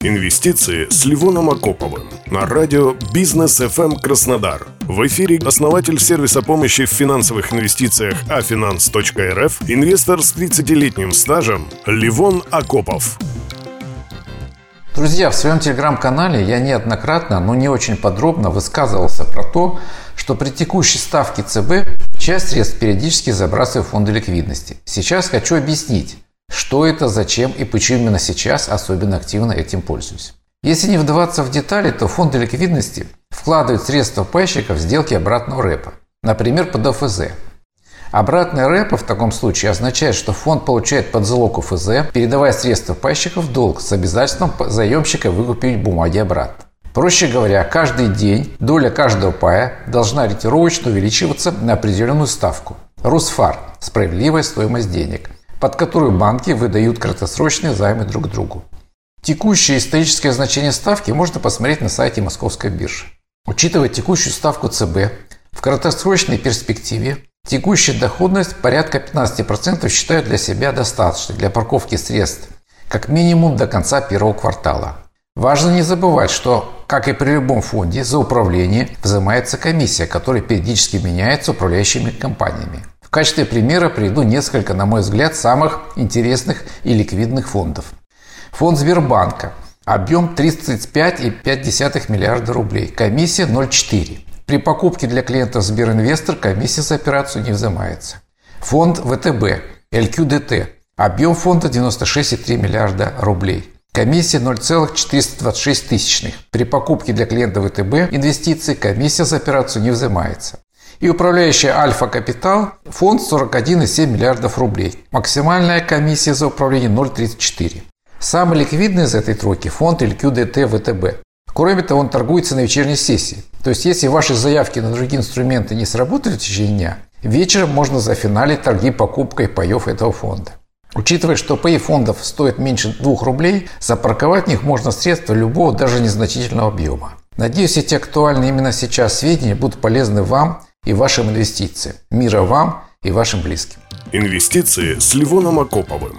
Инвестиции с Ливоном Окоповым на радио «Бизнес FM Краснодар». В эфире основатель сервиса помощи в финансовых инвестициях афинанс.рф, инвестор с 30-летним стажем Ливон Окопов. Друзья, в своем телеграм-канале я неоднократно, но не очень подробно высказывался про то, что при текущей ставке ЦБ часть средств периодически забрасываю в фонды ликвидности. Сейчас хочу объяснить, что это, зачем и почему именно сейчас особенно активно этим пользуюсь. Если не вдаваться в детали, то фонды ликвидности вкладывают средства пайщиков в сделки обратного рэпа, например, под ОФЗ. Обратная рэпа в таком случае означает, что фонд получает под залог ОФЗ, передавая средства пайщиков в долг с обязательством заемщика выкупить бумаги обратно. Проще говоря, каждый день доля каждого пая должна ориентировочно увеличиваться на определенную ставку. Русфар – справедливая стоимость денег – под которую банки выдают краткосрочные займы друг другу. Текущее историческое значение ставки можно посмотреть на сайте Московской биржи. Учитывая текущую ставку ЦБ, в краткосрочной перспективе текущая доходность порядка 15% считают для себя достаточной для парковки средств как минимум до конца первого квартала. Важно не забывать, что, как и при любом фонде, за управление взимается комиссия, которая периодически меняется управляющими компаниями. В качестве примера приведу несколько, на мой взгляд, самых интересных и ликвидных фондов. Фонд Сбербанка. Объем 35,5 миллиарда рублей. Комиссия 0,4. При покупке для клиентов Сберинвестор комиссия за операцию не взимается. Фонд ВТБ. ЛКДТ. Объем фонда 96,3 миллиарда рублей. Комиссия 0,426 тысячных. При покупке для клиента ВТБ инвестиций комиссия за операцию не взимается. И управляющая Альфа Капитал фонд 41,7 миллиардов рублей. Максимальная комиссия за управление 0,34. Самый ликвидный из этой тройки фонд LQDT ВТБ. Кроме того, он торгуется на вечерней сессии. То есть, если ваши заявки на другие инструменты не сработали в течение дня, вечером можно зафиналить торги покупкой паев этого фонда. Учитывая, что паи фондов стоят меньше 2 рублей, запарковать в них можно средства любого, даже незначительного объема. Надеюсь, эти актуальные именно сейчас сведения будут полезны вам и вашим инвестициям. Мира вам и вашим близким. Инвестиции с Ливоном Окоповым.